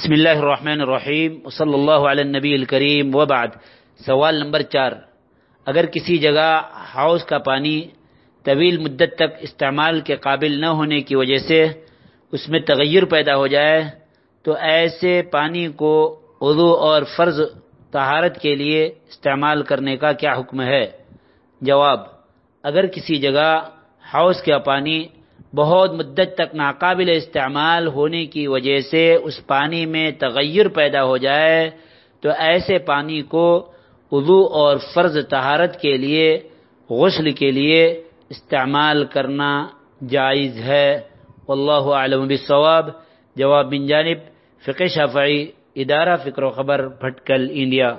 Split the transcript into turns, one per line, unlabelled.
بسم اللہ الرحمن الرحیم صلی اللہ علیہ نبی الکریم، وبعد۔ سوال نمبر چار۔ اگر کسی جگہ ہاؤس کا پانی طویل مدت تک استعمال کے قابل نہ ہونے کی وجہ سے اس میں تغیر پیدا ہو جائے، تو ایسے پانی کو وضو اور فرض طہارت کے لیے استعمال کرنے کا کیا حکم ہے؟ جواب اگر کسی جگہ ہاؤس کا پانی بہت مدت تک ناقابل استعمال ہونے کی وجہ سے اس پانی میں تغیر پیدا ہو جائے، تو ایسے پانی کو وضو اور فرض طہارت کے لیے، غسل کے لیے استعمال کرنا جائز ہے۔ واللہ اعلم بالصواب۔ جواب بن جانب، فقہ شافعی، ادارہ فکر و خبر، بھٹکل، انڈیا۔